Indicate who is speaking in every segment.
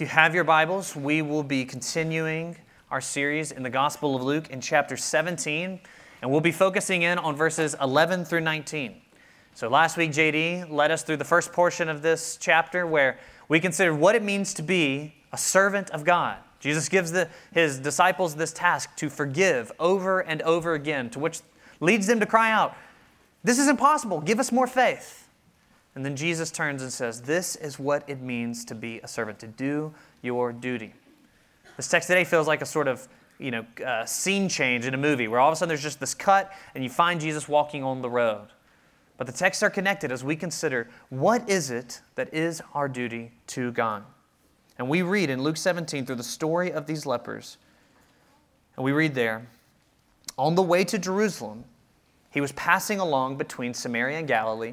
Speaker 1: If you have your Bibles, we will be continuing our series in the Gospel of Luke in chapter 17, and we'll be focusing in on verses 11 through 19. So last week, JD led us through the first portion of this chapter where we considered what it means to be a servant of God. Jesus gives the, his disciples this task to forgive over and over again, to which leads them to cry out, This is impossible. Give us more faith. And then Jesus turns and says, This is what it means to be a servant, to do your duty. This text today feels like a sort of you know, uh, scene change in a movie where all of a sudden there's just this cut and you find Jesus walking on the road. But the texts are connected as we consider what is it that is our duty to God. And we read in Luke 17 through the story of these lepers. And we read there, on the way to Jerusalem, he was passing along between Samaria and Galilee.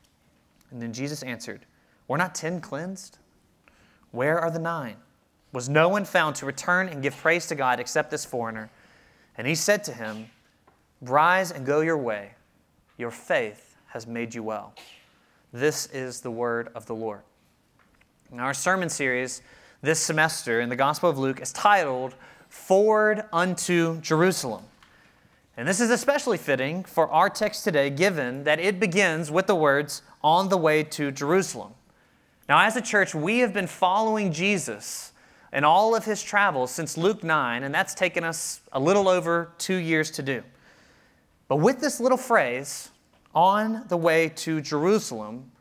Speaker 1: And then Jesus answered, Were not ten cleansed? Where are the nine? Was no one found to return and give praise to God except this foreigner? And he said to him, Rise and go your way. Your faith has made you well. This is the word of the Lord. Our sermon series this semester in the Gospel of Luke is titled Forward unto Jerusalem. And this is especially fitting for our text today, given that it begins with the words, on the way to Jerusalem. Now, as a church, we have been following Jesus in all of his travels since Luke 9, and that's taken us a little over two years to do. But with this little phrase, on the way to Jerusalem,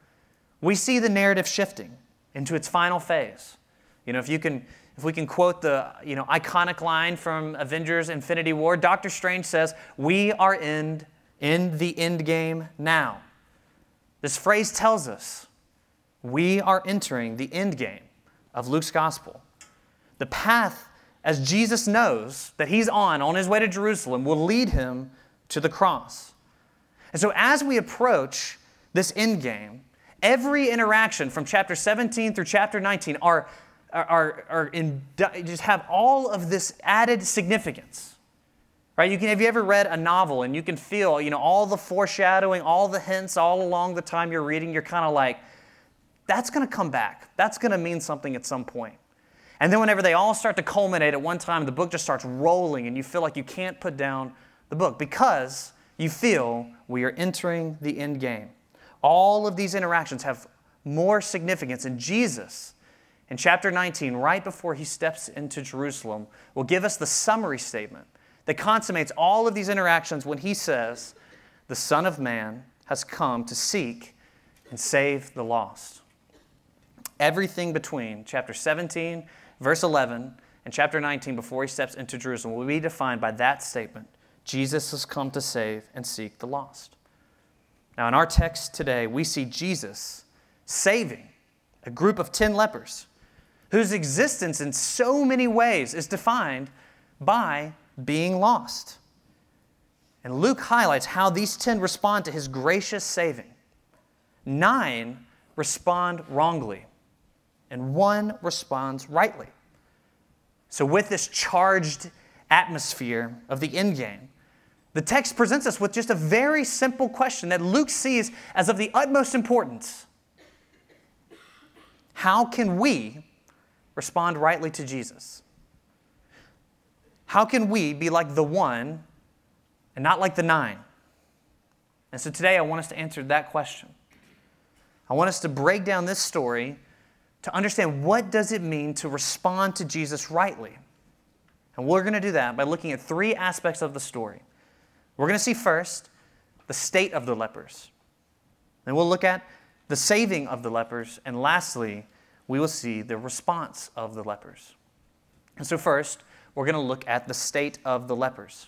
Speaker 1: we see the narrative shifting into its final phase. You know, if you can if we can quote the you know, iconic line from Avengers Infinity War, Doctor Strange says, We are in, in the end game now. This phrase tells us we are entering the end game of Luke's gospel. The path, as Jesus knows that he's on, on his way to Jerusalem, will lead him to the cross. And so as we approach this end game, every interaction from chapter 17 through chapter 19 are are, are in, just have all of this added significance. Right? You can, have you ever read a novel and you can feel, you know, all the foreshadowing, all the hints all along the time you're reading, you're kind of like, that's going to come back. That's going to mean something at some point. And then whenever they all start to culminate at one time, the book just starts rolling and you feel like you can't put down the book because you feel we are entering the end game. All of these interactions have more significance, and Jesus in chapter 19, right before he steps into Jerusalem, will give us the summary statement that consummates all of these interactions when he says, The Son of Man has come to seek and save the lost. Everything between chapter 17, verse 11, and chapter 19, before he steps into Jerusalem, will be defined by that statement Jesus has come to save and seek the lost. Now, in our text today, we see Jesus saving a group of 10 lepers whose existence in so many ways is defined by being lost. And Luke highlights how these 10 respond to his gracious saving. Nine respond wrongly, and one responds rightly. So, with this charged atmosphere of the end game, the text presents us with just a very simple question that Luke sees as of the utmost importance How can we respond rightly to Jesus? How can we be like the one and not like the nine? And so today I want us to answer that question. I want us to break down this story to understand what does it mean to respond to Jesus rightly. And we're going to do that by looking at three aspects of the story. We're going to see first the state of the lepers. Then we'll look at the saving of the lepers. And lastly, we will see the response of the lepers. And so, first, we're going to look at the state of the lepers.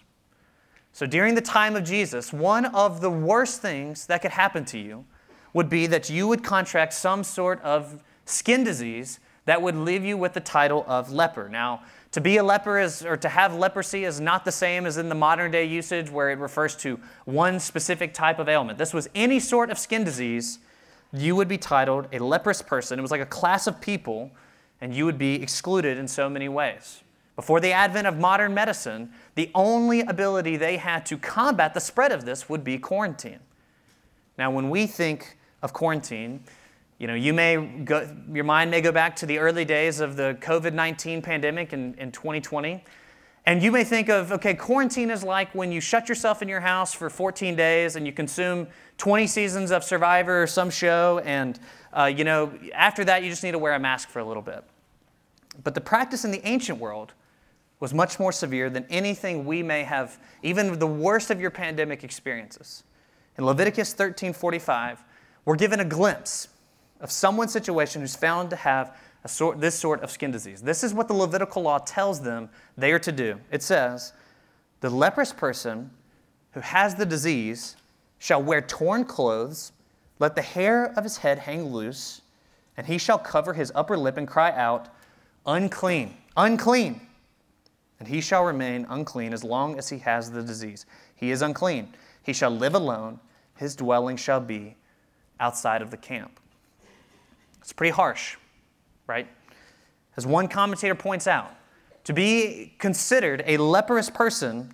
Speaker 1: So, during the time of Jesus, one of the worst things that could happen to you would be that you would contract some sort of skin disease that would leave you with the title of leper. Now, to be a leper is, or to have leprosy is not the same as in the modern day usage where it refers to one specific type of ailment. This was any sort of skin disease, you would be titled a leprous person. It was like a class of people, and you would be excluded in so many ways. Before the advent of modern medicine, the only ability they had to combat the spread of this would be quarantine. Now, when we think of quarantine, you know, you may go, your mind may go back to the early days of the COVID 19 pandemic in, in 2020. And you may think of, okay, quarantine is like when you shut yourself in your house for 14 days and you consume 20 seasons of Survivor or some show, and, uh, you know, after that, you just need to wear a mask for a little bit. But the practice in the ancient world was much more severe than anything we may have, even the worst of your pandemic experiences. In Leviticus 13:45, we're given a glimpse of someone's situation who's found to have sort, this sort of skin disease. This is what the Levitical law tells them they are to do. It says, The leprous person who has the disease shall wear torn clothes, let the hair of his head hang loose, and he shall cover his upper lip and cry out, Unclean, unclean. And he shall remain unclean as long as he has the disease. He is unclean. He shall live alone. His dwelling shall be outside of the camp. It's pretty harsh, right? As one commentator points out, to be considered a leprous person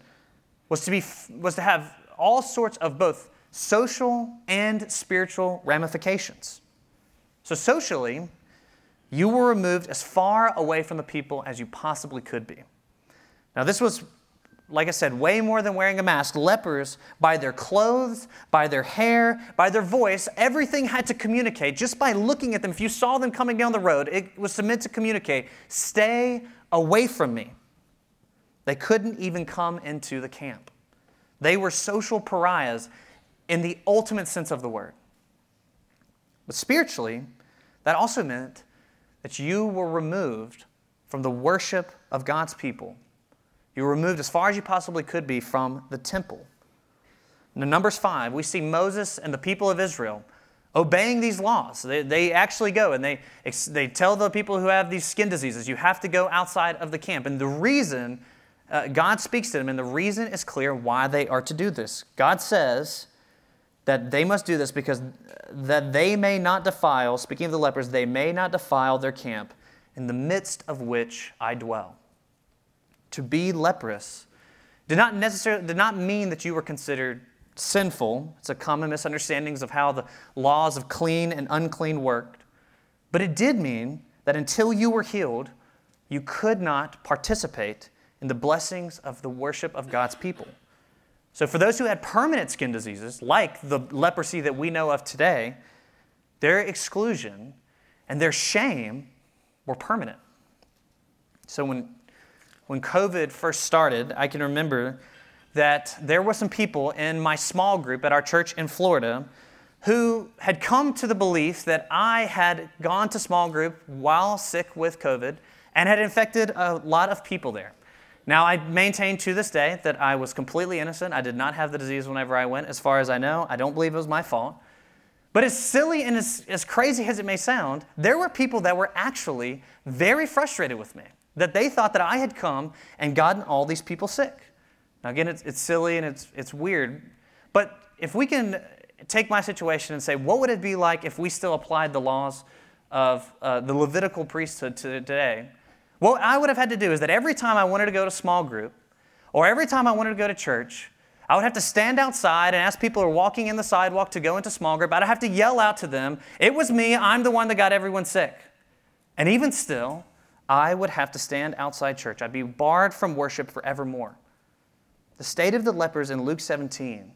Speaker 1: was to, be, was to have all sorts of both social and spiritual ramifications. So, socially, you were removed as far away from the people as you possibly could be. Now, this was like I said, way more than wearing a mask. Lepers, by their clothes, by their hair, by their voice, everything had to communicate just by looking at them. If you saw them coming down the road, it was meant to communicate stay away from me. They couldn't even come into the camp. They were social pariahs in the ultimate sense of the word. But spiritually, that also meant that you were removed from the worship of God's people you were removed as far as you possibly could be from the temple. In Numbers 5, we see Moses and the people of Israel obeying these laws. They, they actually go and they, they tell the people who have these skin diseases, you have to go outside of the camp. And the reason, uh, God speaks to them, and the reason is clear why they are to do this. God says that they must do this because that they may not defile, speaking of the lepers, they may not defile their camp in the midst of which I dwell to be leprous did not necessarily did not mean that you were considered sinful. It's a common misunderstandings of how the laws of clean and unclean worked. But it did mean that until you were healed, you could not participate in the blessings of the worship of God's people. So, for those who had permanent skin diseases, like the leprosy that we know of today, their exclusion and their shame were permanent. So, when when COVID first started, I can remember that there were some people in my small group at our church in Florida who had come to the belief that I had gone to small group while sick with COVID and had infected a lot of people there. Now, I maintain to this day that I was completely innocent. I did not have the disease whenever I went. As far as I know, I don't believe it was my fault. But as silly and as, as crazy as it may sound, there were people that were actually very frustrated with me that they thought that I had come and gotten all these people sick. Now, again, it's, it's silly and it's, it's weird, but if we can take my situation and say, what would it be like if we still applied the laws of uh, the Levitical priesthood to today? What I would have had to do is that every time I wanted to go to small group, or every time I wanted to go to church, I would have to stand outside and ask people who are walking in the sidewalk to go into small group. I'd have to yell out to them, It was me, I'm the one that got everyone sick. And even still, I would have to stand outside church. I'd be barred from worship forevermore. The state of the lepers in Luke 17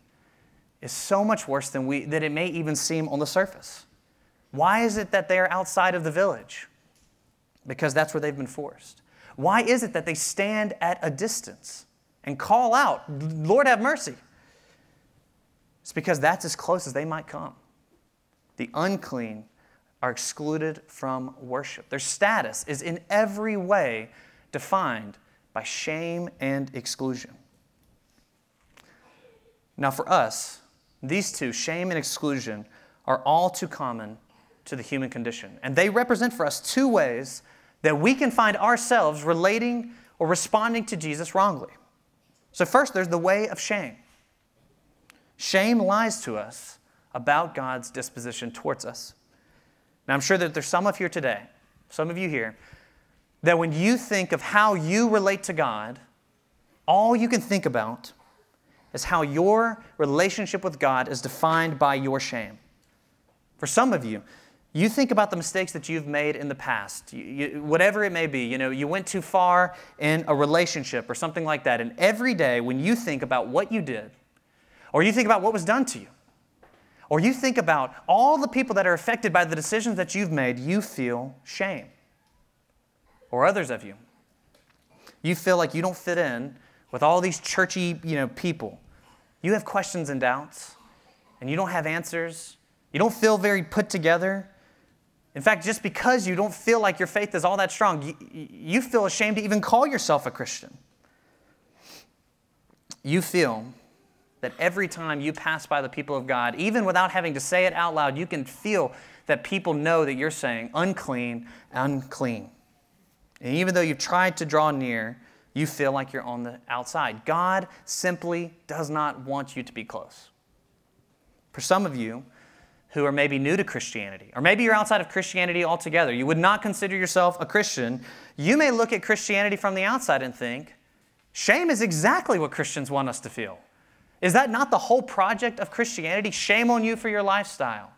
Speaker 1: is so much worse than we, that it may even seem on the surface. Why is it that they're outside of the village? Because that's where they've been forced. Why is it that they stand at a distance and call out, Lord, have mercy? It's because that's as close as they might come. The unclean are excluded from worship. Their status is in every way defined by shame and exclusion. Now, for us, these two, shame and exclusion, are all too common to the human condition. And they represent for us two ways that we can find ourselves relating or responding to Jesus wrongly. So, first, there's the way of shame. Shame lies to us about God's disposition towards us. Now, I'm sure that there's some of here today, some of you here, that when you think of how you relate to God, all you can think about is how your relationship with God is defined by your shame. For some of you, you think about the mistakes that you've made in the past, you, you, whatever it may be. You know, you went too far in a relationship or something like that. And every day when you think about what you did, or you think about what was done to you, or you think about all the people that are affected by the decisions that you've made, you feel shame. Or others of you, you feel like you don't fit in with all these churchy, you know, people. You have questions and doubts, and you don't have answers. You don't feel very put together. In fact, just because you don't feel like your faith is all that strong, you, you feel ashamed to even call yourself a Christian. You feel that every time you pass by the people of God, even without having to say it out loud, you can feel that people know that you're saying, unclean, unclean. And even though you've tried to draw near, you feel like you're on the outside. God simply does not want you to be close. For some of you who are maybe new to Christianity, or maybe you're outside of Christianity altogether, you would not consider yourself a Christian, you may look at Christianity from the outside and think, shame is exactly what Christians want us to feel. Is that not the whole project of Christianity? Shame on you for your lifestyle.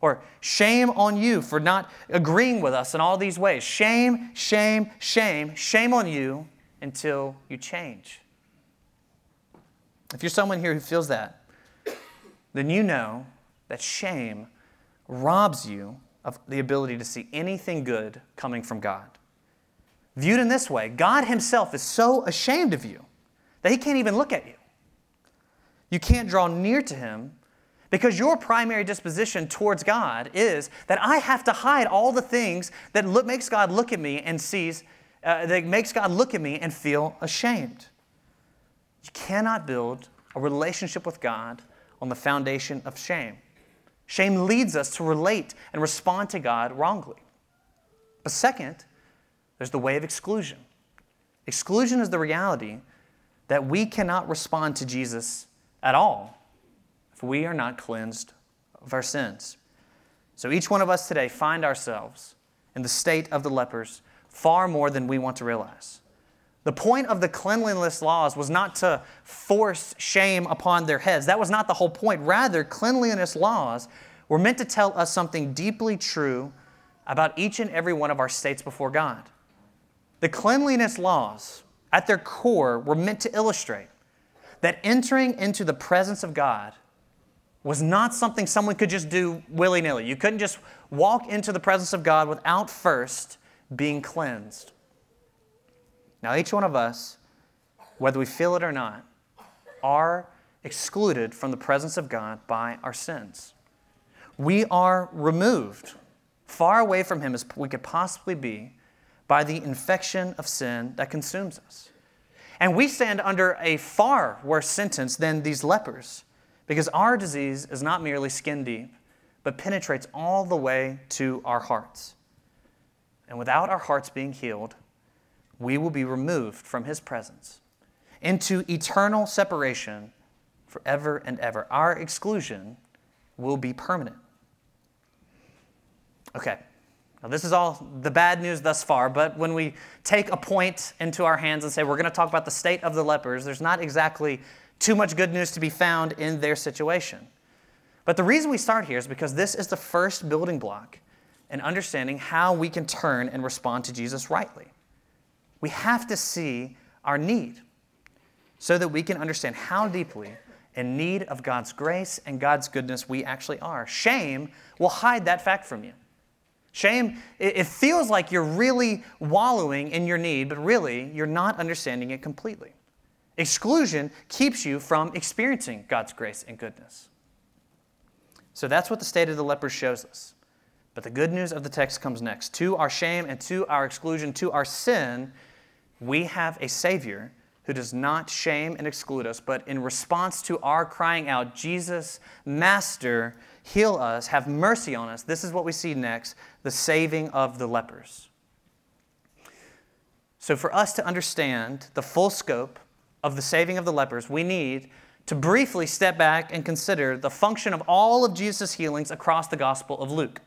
Speaker 1: Or shame on you for not agreeing with us in all these ways. Shame, shame, shame, shame on you until you change. If you're someone here who feels that, then you know that shame robs you of the ability to see anything good coming from God. Viewed in this way, God Himself is so ashamed of you that He can't even look at you. You can't draw near to him because your primary disposition towards God is that I have to hide all the things that look, makes God look at me and sees, uh, that makes God look at me and feel ashamed. You cannot build a relationship with God on the foundation of shame. Shame leads us to relate and respond to God wrongly. But second, there's the way of exclusion. Exclusion is the reality that we cannot respond to Jesus at all if we are not cleansed of our sins. So each one of us today find ourselves in the state of the lepers far more than we want to realize. The point of the cleanliness laws was not to force shame upon their heads. That was not the whole point. Rather, cleanliness laws were meant to tell us something deeply true about each and every one of our states before God. The cleanliness laws, at their core, were meant to illustrate that entering into the presence of God was not something someone could just do willy nilly. You couldn't just walk into the presence of God without first being cleansed. Now, each one of us, whether we feel it or not, are excluded from the presence of God by our sins. We are removed far away from Him as we could possibly be by the infection of sin that consumes us. And we stand under a far worse sentence than these lepers because our disease is not merely skin deep, but penetrates all the way to our hearts. And without our hearts being healed, we will be removed from his presence into eternal separation forever and ever. Our exclusion will be permanent. Okay, now, this is all the bad news thus far, but when we take a point into our hands and say we're going to talk about the state of the lepers, there's not exactly too much good news to be found in their situation. But the reason we start here is because this is the first building block in understanding how we can turn and respond to Jesus rightly. We have to see our need so that we can understand how deeply in need of God's grace and God's goodness we actually are. Shame will hide that fact from you. Shame, it feels like you're really wallowing in your need, but really, you're not understanding it completely. Exclusion keeps you from experiencing God's grace and goodness. So that's what the state of the leper shows us. But the good news of the text comes next. To our shame and to our exclusion, to our sin, we have a Savior who does not shame and exclude us, but in response to our crying out, Jesus, Master, heal us, have mercy on us. This is what we see next the saving of the lepers. So, for us to understand the full scope of the saving of the lepers, we need to briefly step back and consider the function of all of Jesus' healings across the Gospel of Luke.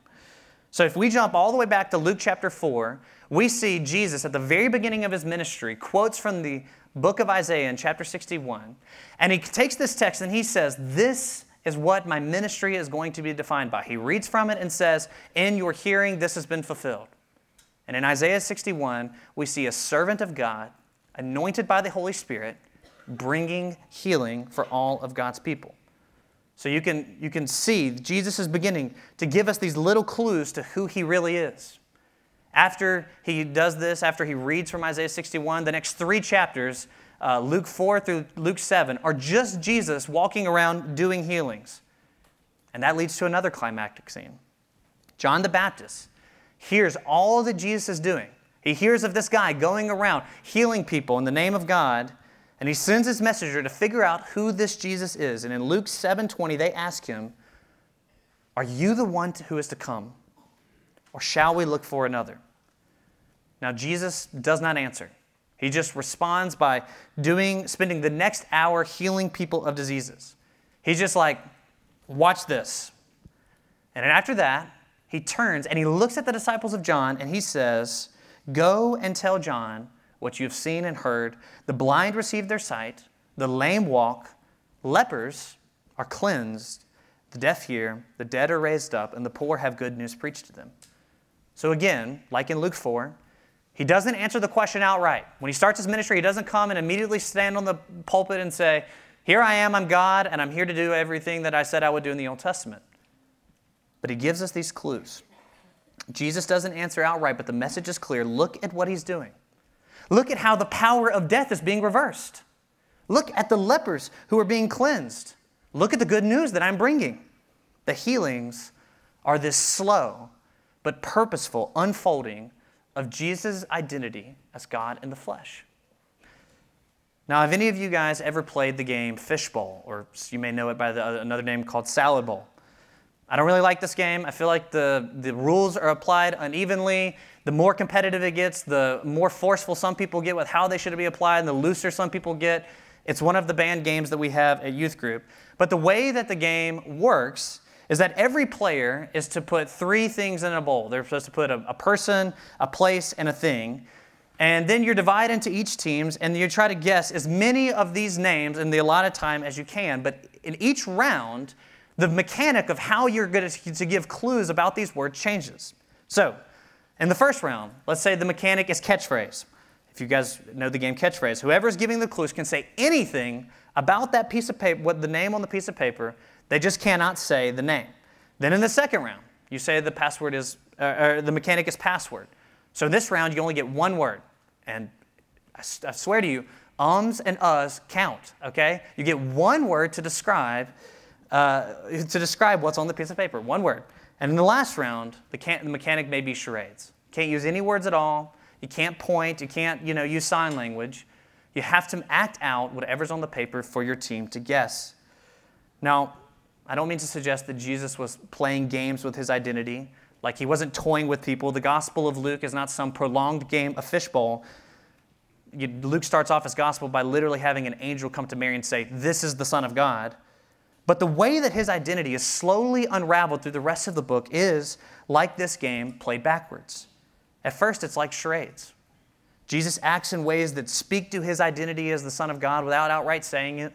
Speaker 1: So, if we jump all the way back to Luke chapter 4, we see Jesus at the very beginning of his ministry quotes from the book of Isaiah in chapter 61. And he takes this text and he says, This is what my ministry is going to be defined by. He reads from it and says, In your hearing, this has been fulfilled. And in Isaiah 61, we see a servant of God, anointed by the Holy Spirit, bringing healing for all of God's people. So you can, you can see Jesus is beginning to give us these little clues to who he really is. After he does this, after he reads from Isaiah 61, the next three chapters, uh, Luke 4 through Luke 7, are just Jesus walking around doing healings. And that leads to another climactic scene. John the Baptist hears all that Jesus is doing. He hears of this guy going around healing people in the name of God, and he sends his messenger to figure out who this Jesus is. And in Luke 7:20, they ask him, "Are you the one who is to come, or shall we look for another?" Now Jesus does not answer. He just responds by doing spending the next hour healing people of diseases. He's just like, "Watch this." And then after that, he turns and he looks at the disciples of John and he says, "Go and tell John what you have seen and heard. The blind receive their sight, the lame walk, lepers are cleansed, the deaf hear, the dead are raised up, and the poor have good news preached to them. So, again, like in Luke 4, he doesn't answer the question outright. When he starts his ministry, he doesn't come and immediately stand on the pulpit and say, Here I am, I'm God, and I'm here to do everything that I said I would do in the Old Testament. But he gives us these clues. Jesus doesn't answer outright, but the message is clear. Look at what he's doing. Look at how the power of death is being reversed. Look at the lepers who are being cleansed. Look at the good news that I'm bringing. The healings are this slow but purposeful unfolding of Jesus' identity as God in the flesh. Now, have any of you guys ever played the game Fishbowl, or you may know it by the, another name called Salad Bowl? I don't really like this game. I feel like the, the rules are applied unevenly. The more competitive it gets, the more forceful some people get with how they should be applied, and the looser some people get. It's one of the banned games that we have at youth group. But the way that the game works is that every player is to put three things in a bowl. They're supposed to put a, a person, a place, and a thing. And then you're divided into each teams, and you try to guess as many of these names in the allotted time as you can. But in each round, the mechanic of how you're going to give clues about these words changes. So, in the first round, let's say the mechanic is catchphrase. If you guys know the game catchphrase, whoever is giving the clues can say anything about that piece of paper, what the name on the piece of paper, they just cannot say the name. Then in the second round, you say the password is, uh, or the mechanic is password. So this round, you only get one word. And I, I swear to you, ums and uhs count, okay? You get one word to describe uh, to describe what's on the piece of paper, one word. And in the last round, the, the mechanic may be charades. Can't use any words at all. You can't point. You can't, you know, use sign language. You have to act out whatever's on the paper for your team to guess. Now, I don't mean to suggest that Jesus was playing games with his identity, like he wasn't toying with people. The Gospel of Luke is not some prolonged game of fishbowl. Luke starts off his gospel by literally having an angel come to Mary and say, This is the Son of God. But the way that his identity is slowly unraveled through the rest of the book is like this game played backwards. At first, it's like charades. Jesus acts in ways that speak to his identity as the Son of God without outright saying it.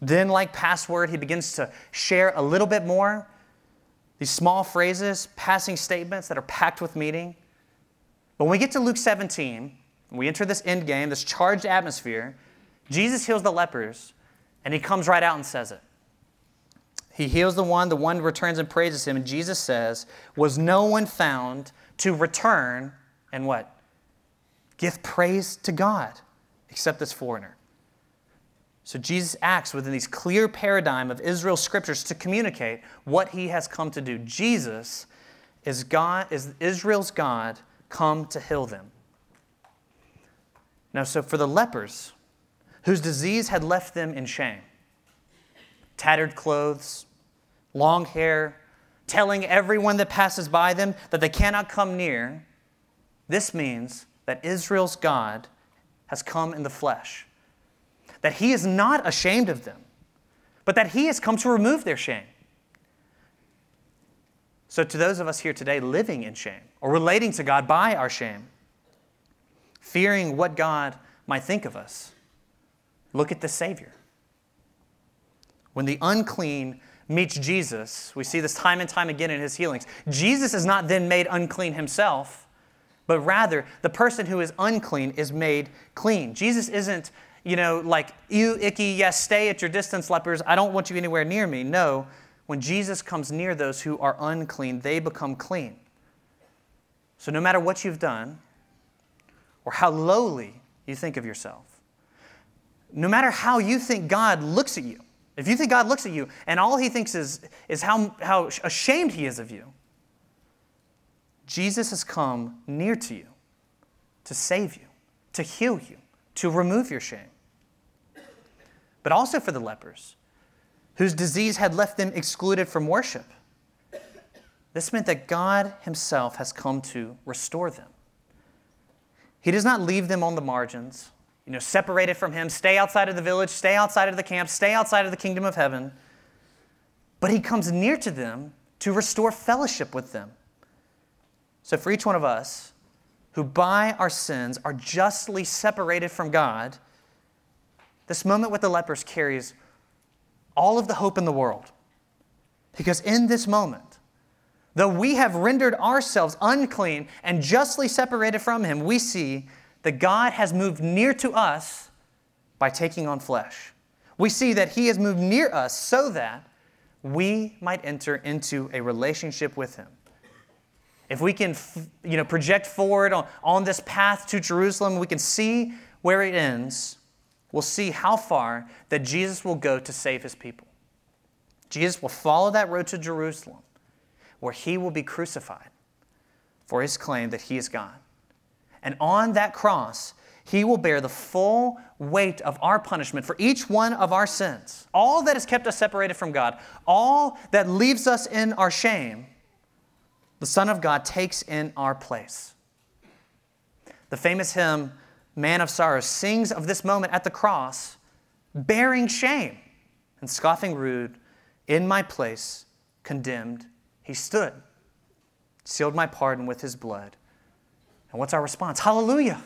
Speaker 1: Then, like password, he begins to share a little bit more. These small phrases, passing statements that are packed with meaning. But when we get to Luke 17, we enter this end game, this charged atmosphere, Jesus heals the lepers, and he comes right out and says it. He heals the one, the one returns and praises him. And Jesus says, Was no one found to return and what? Give praise to God except this foreigner. So Jesus acts within these clear paradigm of Israel's scriptures to communicate what he has come to do. Jesus is God, is Israel's God come to heal them. Now, so for the lepers, whose disease had left them in shame, tattered clothes, long hair, telling everyone that passes by them that they cannot come near, this means that Israel's God has come in the flesh, that he is not ashamed of them, but that he has come to remove their shame. So, to those of us here today living in shame or relating to God by our shame, fearing what God might think of us, look at the Savior. When the unclean meets Jesus, we see this time and time again in his healings. Jesus is not then made unclean himself, but rather the person who is unclean is made clean. Jesus isn't, you know, like, you icky, yes, stay at your distance, lepers. I don't want you anywhere near me. No, when Jesus comes near those who are unclean, they become clean. So no matter what you've done or how lowly you think of yourself, no matter how you think God looks at you, if you think God looks at you and all he thinks is, is how, how ashamed he is of you, Jesus has come near to you to save you, to heal you, to remove your shame. But also for the lepers, whose disease had left them excluded from worship. This meant that God Himself has come to restore them. He does not leave them on the margins you know, separated from him, stay outside of the village, stay outside of the camp, stay outside of the kingdom of heaven. But he comes near to them to restore fellowship with them. So, for each one of us who by our sins are justly separated from God, this moment with the lepers carries all of the hope in the world. Because in this moment, though we have rendered ourselves unclean and justly separated from Him, we see that God has moved near to us by taking on flesh. We see that He has moved near us so that we might enter into a relationship with Him. If we can you know, project forward on, on this path to Jerusalem, we can see where it ends. We'll see how far that Jesus will go to save His people. Jesus will follow that road to Jerusalem where He will be crucified for His claim that He is God. And on that cross, he will bear the full weight of our punishment for each one of our sins. All that has kept us separated from God, all that leaves us in our shame, the Son of God takes in our place. The famous hymn, Man of Sorrows, sings of this moment at the cross, bearing shame and scoffing rude, in my place, condemned, he stood, sealed my pardon with his blood and what's our response? Hallelujah!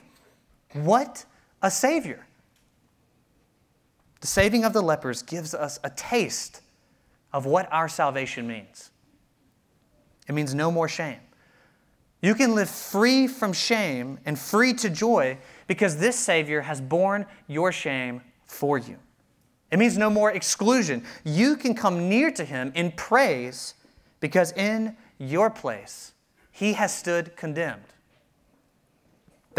Speaker 1: What a Savior! The saving of the lepers gives us a taste of what our salvation means. It means no more shame. You can live free from shame and free to joy because this Savior has borne your shame for you. It means no more exclusion. You can come near to Him in praise because in your place He has stood condemned.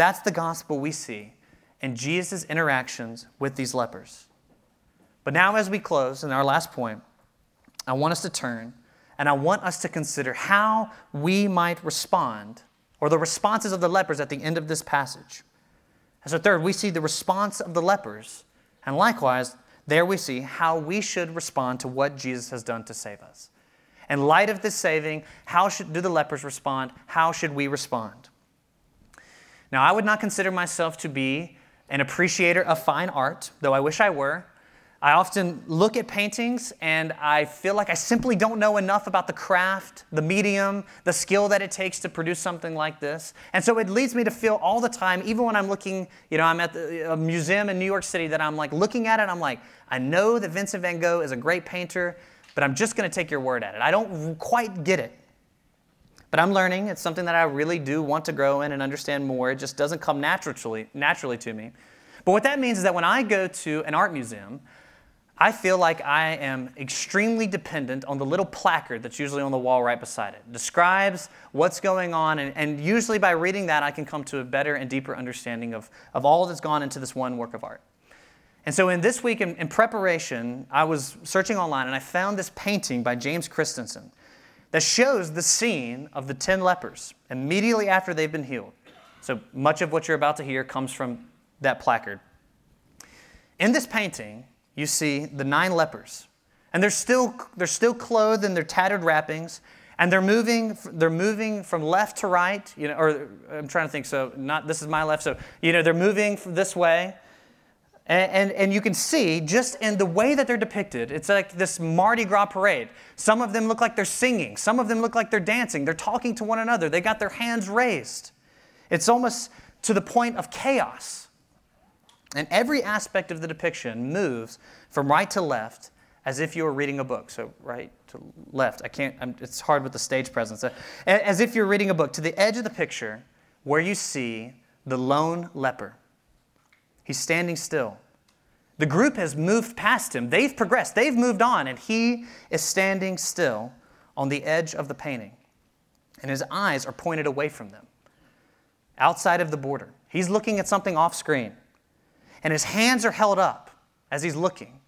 Speaker 1: That's the gospel we see in Jesus' interactions with these lepers. But now, as we close, in our last point, I want us to turn and I want us to consider how we might respond, or the responses of the lepers at the end of this passage. And so, third, we see the response of the lepers, and likewise, there we see how we should respond to what Jesus has done to save us. In light of this saving, how should, do the lepers respond? How should we respond? Now, I would not consider myself to be an appreciator of fine art, though I wish I were. I often look at paintings and I feel like I simply don't know enough about the craft, the medium, the skill that it takes to produce something like this. And so it leads me to feel all the time, even when I'm looking, you know, I'm at the, a museum in New York City, that I'm like looking at it, I'm like, I know that Vincent van Gogh is a great painter, but I'm just going to take your word at it. I don't quite get it. But I'm learning. It's something that I really do want to grow in and understand more. It just doesn't come naturally, naturally to me. But what that means is that when I go to an art museum, I feel like I am extremely dependent on the little placard that's usually on the wall right beside it. describes what's going on, and, and, usually by reading that, I can come to a better and deeper understanding of, of all that's gone into this one work of art. And so, in this week in, in preparation, I was searching online and I found this painting by James Christensen that shows the scene of the 10 lepers immediately after they've been healed. So much of what you're about to hear comes from that placard. In this painting, you see the nine lepers. and they're still, they're still clothed in their tattered wrappings, and they're moving, they're moving from left to right, you know, or I'm trying to think, so not this is my left, so, you know, they're moving this way. And, and, and, you can see just in the way that they're depicted, it's like this Mardi Gras parade. Some of them look like they're singing, some of them look like they're dancing, they're talking to one another, they got their hands raised. It's almost to the point of chaos. And every aspect of the depiction moves from right to left as if you were reading a book. So, right to left. I can't, I'm, it's hard with the stage presence. As if you're reading a book, to the edge of the picture where you see the lone leper. He's standing still. The group has moved past him. They've progressed. They've moved on, and he is standing still on the edge of the painting. And his eyes are pointed away from them, outside of the border. He's looking at something off screen, and his hands are held up as he's looking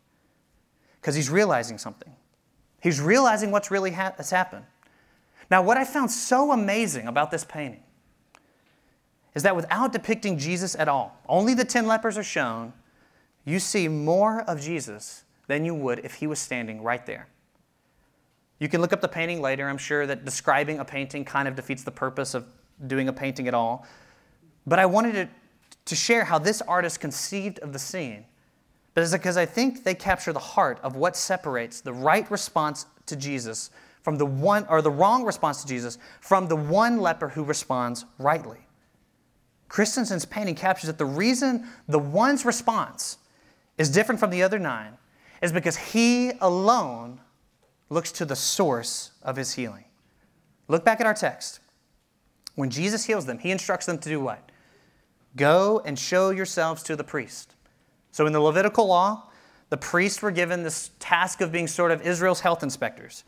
Speaker 1: because he's realizing something. He's realizing what's really ha- has happened. Now, what I found so amazing about this painting is that without depicting Jesus at all, only the 10 lepers are shown, you see more of Jesus than you would if he was standing right there. You can look up the painting later. I'm sure that describing a painting kind of defeats the purpose of doing a painting at all. But I wanted to, to share how this artist conceived of the scene but it's because I think they capture the heart of what separates the right response to Jesus from the one, or the wrong response to Jesus from the one leper who responds rightly. Christensen's painting captures that the reason the one's response is different from the other nine is because he alone looks to the source of his healing. Look back at our text. When Jesus heals them, he instructs them to do what? Go and show yourselves to the priest. So in the Levitical law, the priests were given this task of being sort of Israel's health inspectors.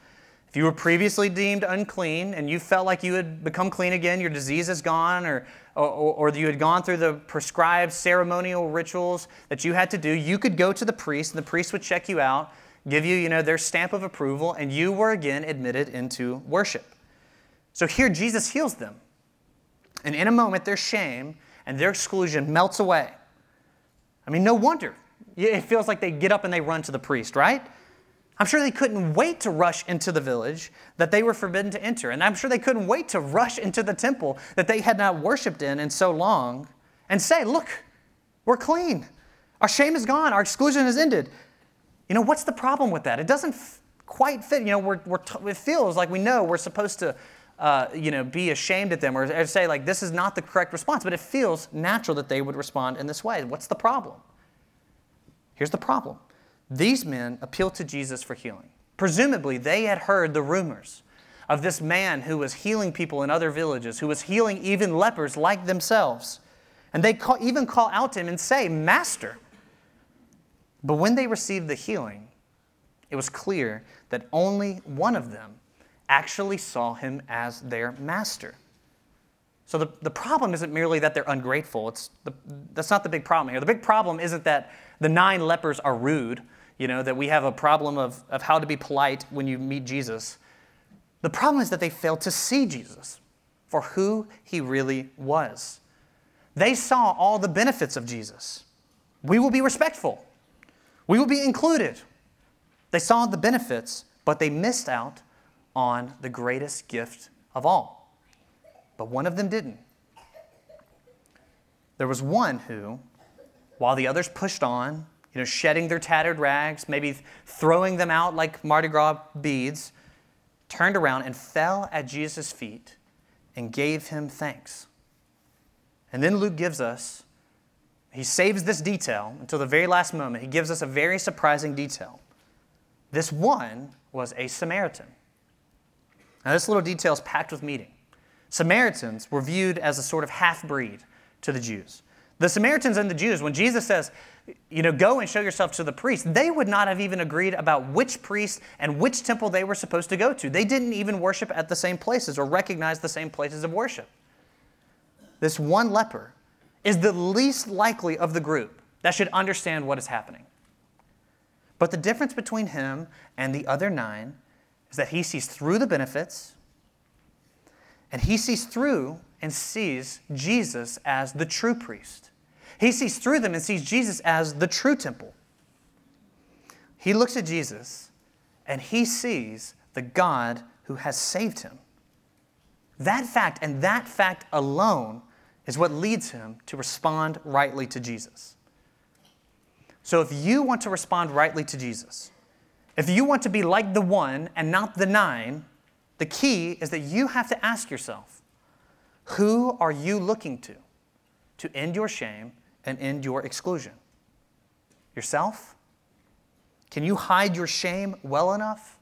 Speaker 1: If you were previously deemed unclean and you felt like you had become clean again, your disease is gone, or, or, or, you had gone through the prescribed ceremonial rituals that you had to do, you could go to the priest, and the priest would check you out, give you, you know, their stamp of approval, and you were again admitted into worship. So here Jesus heals them. And in a moment, their shame and their exclusion melts away. I mean, no wonder. It feels like they get up and they run to the priest, right? I'm sure they couldn't wait to rush into the village that they were forbidden to enter. And I'm sure they couldn't wait to rush into the temple that they had not worshiped in in so long and say, Look, we're clean. Our shame is gone. Our exclusion is ended. You know, what's the problem with that? It doesn't f- quite fit. You know, we're, we're t- it feels like we know we're supposed to, uh, you know, be ashamed at them or, or say, like, this is not the correct response, but it feels natural that they would respond in this way. What's the problem? Here's the problem these men appealed to Jesus for healing. Presumably, they had heard the rumors of this man who was healing people in other villages, who was healing even lepers like themselves. And they call, even call out to him and say, Master. But when they received the healing, it was clear that only one of them actually saw him as their master. So the, the problem isn't merely that they're ungrateful. It's the, that's not the big problem here. The big problem isn't that the nine lepers are rude, you know, that we have a problem of, of how to be polite when you meet Jesus. The problem is that they failed to see Jesus for who he really was. They saw all the benefits of Jesus. We will be respectful, we will be included. They saw the benefits, but they missed out on the greatest gift of all. But one of them didn't. There was one who while the others pushed on, you know, shedding their tattered rags, maybe throwing them out like Mardi Gras beads, turned around and fell at Jesus' feet and gave him thanks. And then Luke gives us, he saves this detail until the very last moment. He gives us a very surprising detail. This one was a Samaritan. Now, this little detail is packed with meaning. Samaritans were viewed as a sort of half breed to the Jews. The Samaritans and the Jews, when Jesus says, you know, go and show yourself to the priest, they would not have even agreed about which priest and which temple they were supposed to go to. They didn't even worship at the same places or recognize the same places of worship. This one leper is the least likely of the group that should understand what is happening. But the difference between him and the other nine is that he sees through the benefits and he sees through and sees Jesus as the true priest. He sees through them and sees Jesus as the true temple. He looks at Jesus and he sees the God who has saved him. That fact and that fact alone is what leads him to respond rightly to Jesus. So if you want to respond rightly to Jesus, if you want to be like the one and not the nine, the key is that you have to ask yourself who are you looking to to end your shame and end your exclusion? Yourself? Can you hide your shame well enough?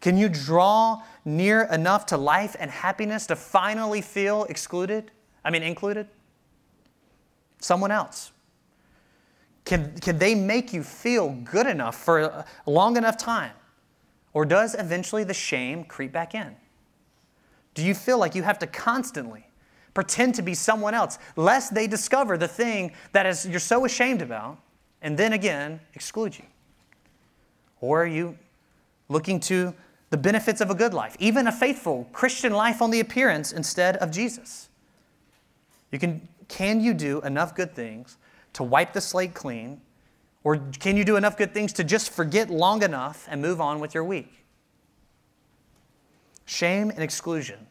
Speaker 1: Can you draw near enough to life and happiness to finally feel excluded? I mean, included? Someone else. Can, can they make you feel good enough for a long enough time? Or does eventually the shame creep back in? Do you feel like you have to constantly pretend to be someone else, lest they discover the thing that is, you're so ashamed about, and then again exclude you? Or are you looking to the benefits of a good life, even a faithful Christian life on the appearance instead of Jesus? You can, can you do enough good things to wipe the slate clean? Or can you do enough good things to just forget long enough and move on with your week? Shame and exclusion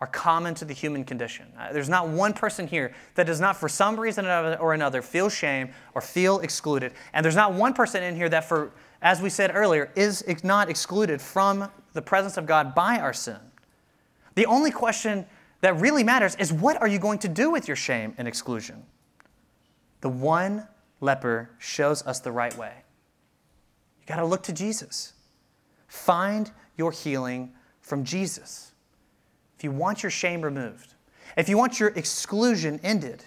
Speaker 1: are common to the human condition. Uh, there's not one person here that does not, for some reason or another, feel shame or feel excluded. And there's not one person in here that, for, as we said earlier, is not excluded from the presence of God by our sin. The only question that really matters is what are you going to do with your shame and exclusion? The one leper shows us the right way. You got to look to Jesus. Find your healing from Jesus if you want your shame removed, if you want your exclusion ended,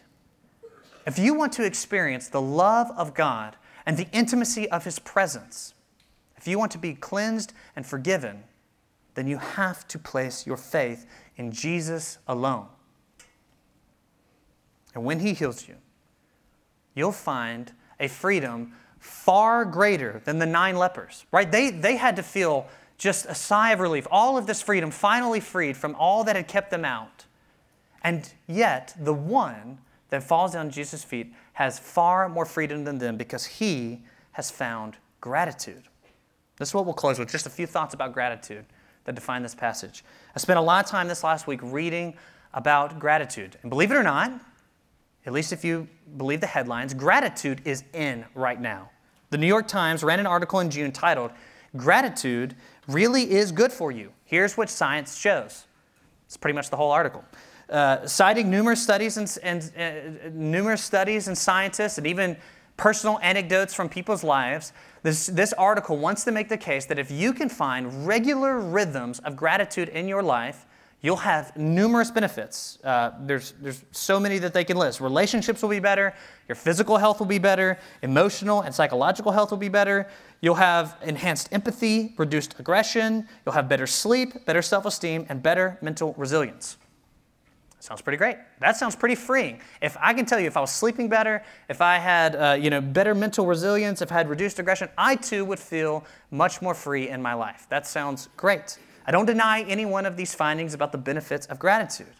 Speaker 1: if you want to experience the love of God and the intimacy of His presence, if you want to be cleansed and forgiven, then you have to place your faith in Jesus alone. And when He heals you, you'll find a freedom far greater than the nine lepers, right? They, they had to feel just a sigh of relief, all of this freedom finally freed from all that had kept them out. And yet, the one that falls down Jesus' feet has far more freedom than them because he has found gratitude. This is what we'll close with just a few thoughts about gratitude that define this passage. I spent a lot of time this last week reading about gratitude. And believe it or not, at least if you believe the headlines, gratitude is in right now. The New York Times ran an article in June titled, Gratitude really is good for you. Here's what science shows. It's pretty much the whole article. Uh, citing numerous studies and, and uh, numerous studies and scientists and even personal anecdotes from people's lives, this, this article wants to make the case that if you can find regular rhythms of gratitude in your life, you'll have numerous benefits. Uh, there's, there's so many that they can list. Relationships will be better, your physical health will be better, emotional and psychological health will be better. You'll have enhanced empathy, reduced aggression, you'll have better sleep, better self esteem, and better mental resilience. Sounds pretty great. That sounds pretty freeing. If I can tell you, if I was sleeping better, if I had uh, you know better mental resilience, if I had reduced aggression, I too would feel much more free in my life. That sounds great. I don't deny any one of these findings about the benefits of gratitude.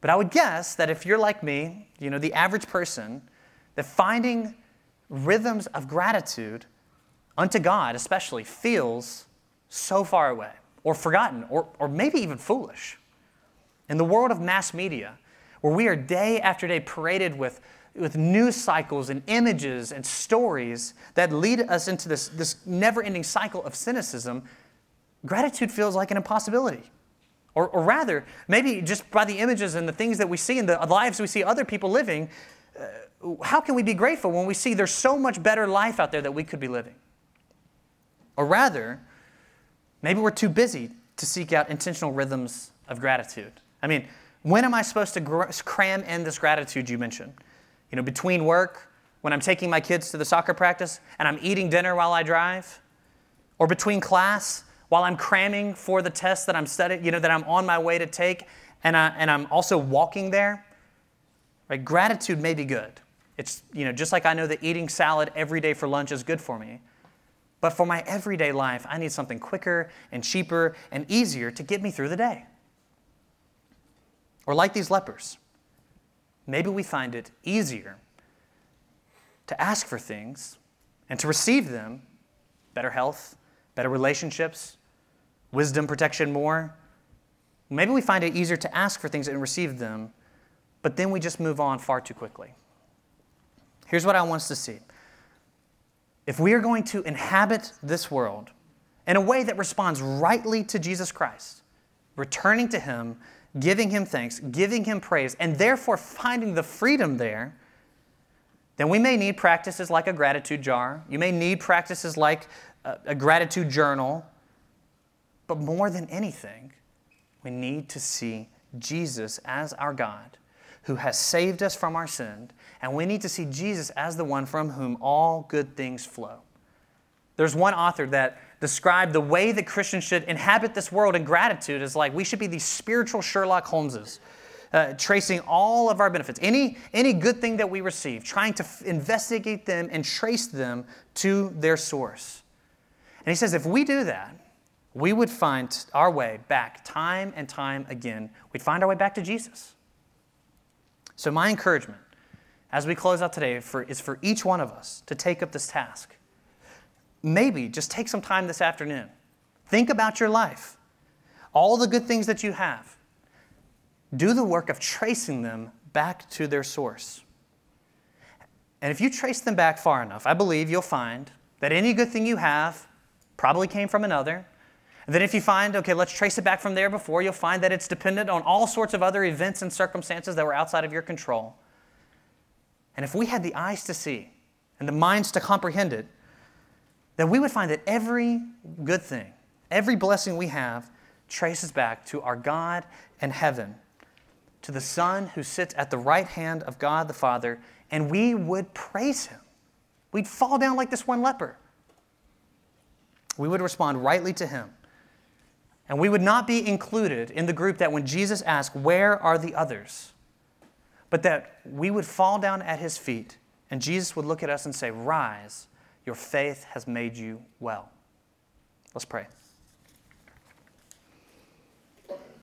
Speaker 1: But I would guess that if you're like me, you know, the average person, that finding rhythms of gratitude unto God, especially, feels so far away or forgotten or, or maybe even foolish. In the world of mass media, where we are day after day paraded with, with news cycles and images and stories that lead us into this, this never ending cycle of cynicism, gratitude feels like an impossibility. Or, or rather, maybe just by the images and the things that we see and the lives we see other people living, uh, how can we be grateful when we see there's so much better life out there that we could be living? Or rather, maybe we're too busy to seek out intentional rhythms of gratitude. I mean, when am I supposed to gr- cram in this gratitude you mentioned? You know, between work, when I'm taking my kids to the soccer practice, and I'm eating dinner while I drive? Or between class, while I'm cramming for the test that I'm studying, you know, that I'm on my way to take, and, I, and I'm also walking there, right? Gratitude may be good. It's, you know, just like I know that eating salad every day for lunch is good for me. But for my everyday life, I need something quicker and cheaper and easier to get me through the day. Or like these lepers, maybe we find it easier to ask for things and to receive them better health, better relationships, wisdom, protection, more. Maybe we find it easier to ask for things and receive them, but then we just move on far too quickly. Here's what I want us to see. If we are going to inhabit this world in a way that responds rightly to Jesus Christ, returning to Him, giving Him thanks, giving Him praise, and therefore finding the freedom there, then we may need practices like a gratitude jar. You may need practices like a, gratitude journal. But more than anything, we need to see Jesus as our God who has saved us from our sin, and we need to see Jesus as the one from whom all good things flow. There's one author that described the way that Christians should inhabit this world in gratitude is like we should be these spiritual Sherlock Holmeses. Uh, tracing all of our benefits, any, any good thing that we receive, trying to f- investigate them and trace them to their source. And he says if we do that, we would find our way back time and time again. We'd find our way back to Jesus. So, my encouragement as we close out today for, is for each one of us to take up this task. Maybe just take some time this afternoon. Think about your life, all the good things that you have. Do the work of tracing them back to their source. And if you trace them back far enough, I believe you'll find that any good thing you have probably came from another. And then if you find, okay, let's trace it back from there before, you'll find that it's dependent on all sorts of other events and circumstances that were outside of your control. And if we had the eyes to see and the minds to comprehend it, then we would find that every good thing, every blessing we have, traces back to our God and heaven, to the Son who sits at the right hand of God the Father, and we would praise him. We'd fall down like this one leper. We would respond rightly to him. And we would not be included in the group that when Jesus asked, Where are the others? but that we would fall down at his feet and Jesus would look at us and say, Rise, your faith has made you well. Let's pray.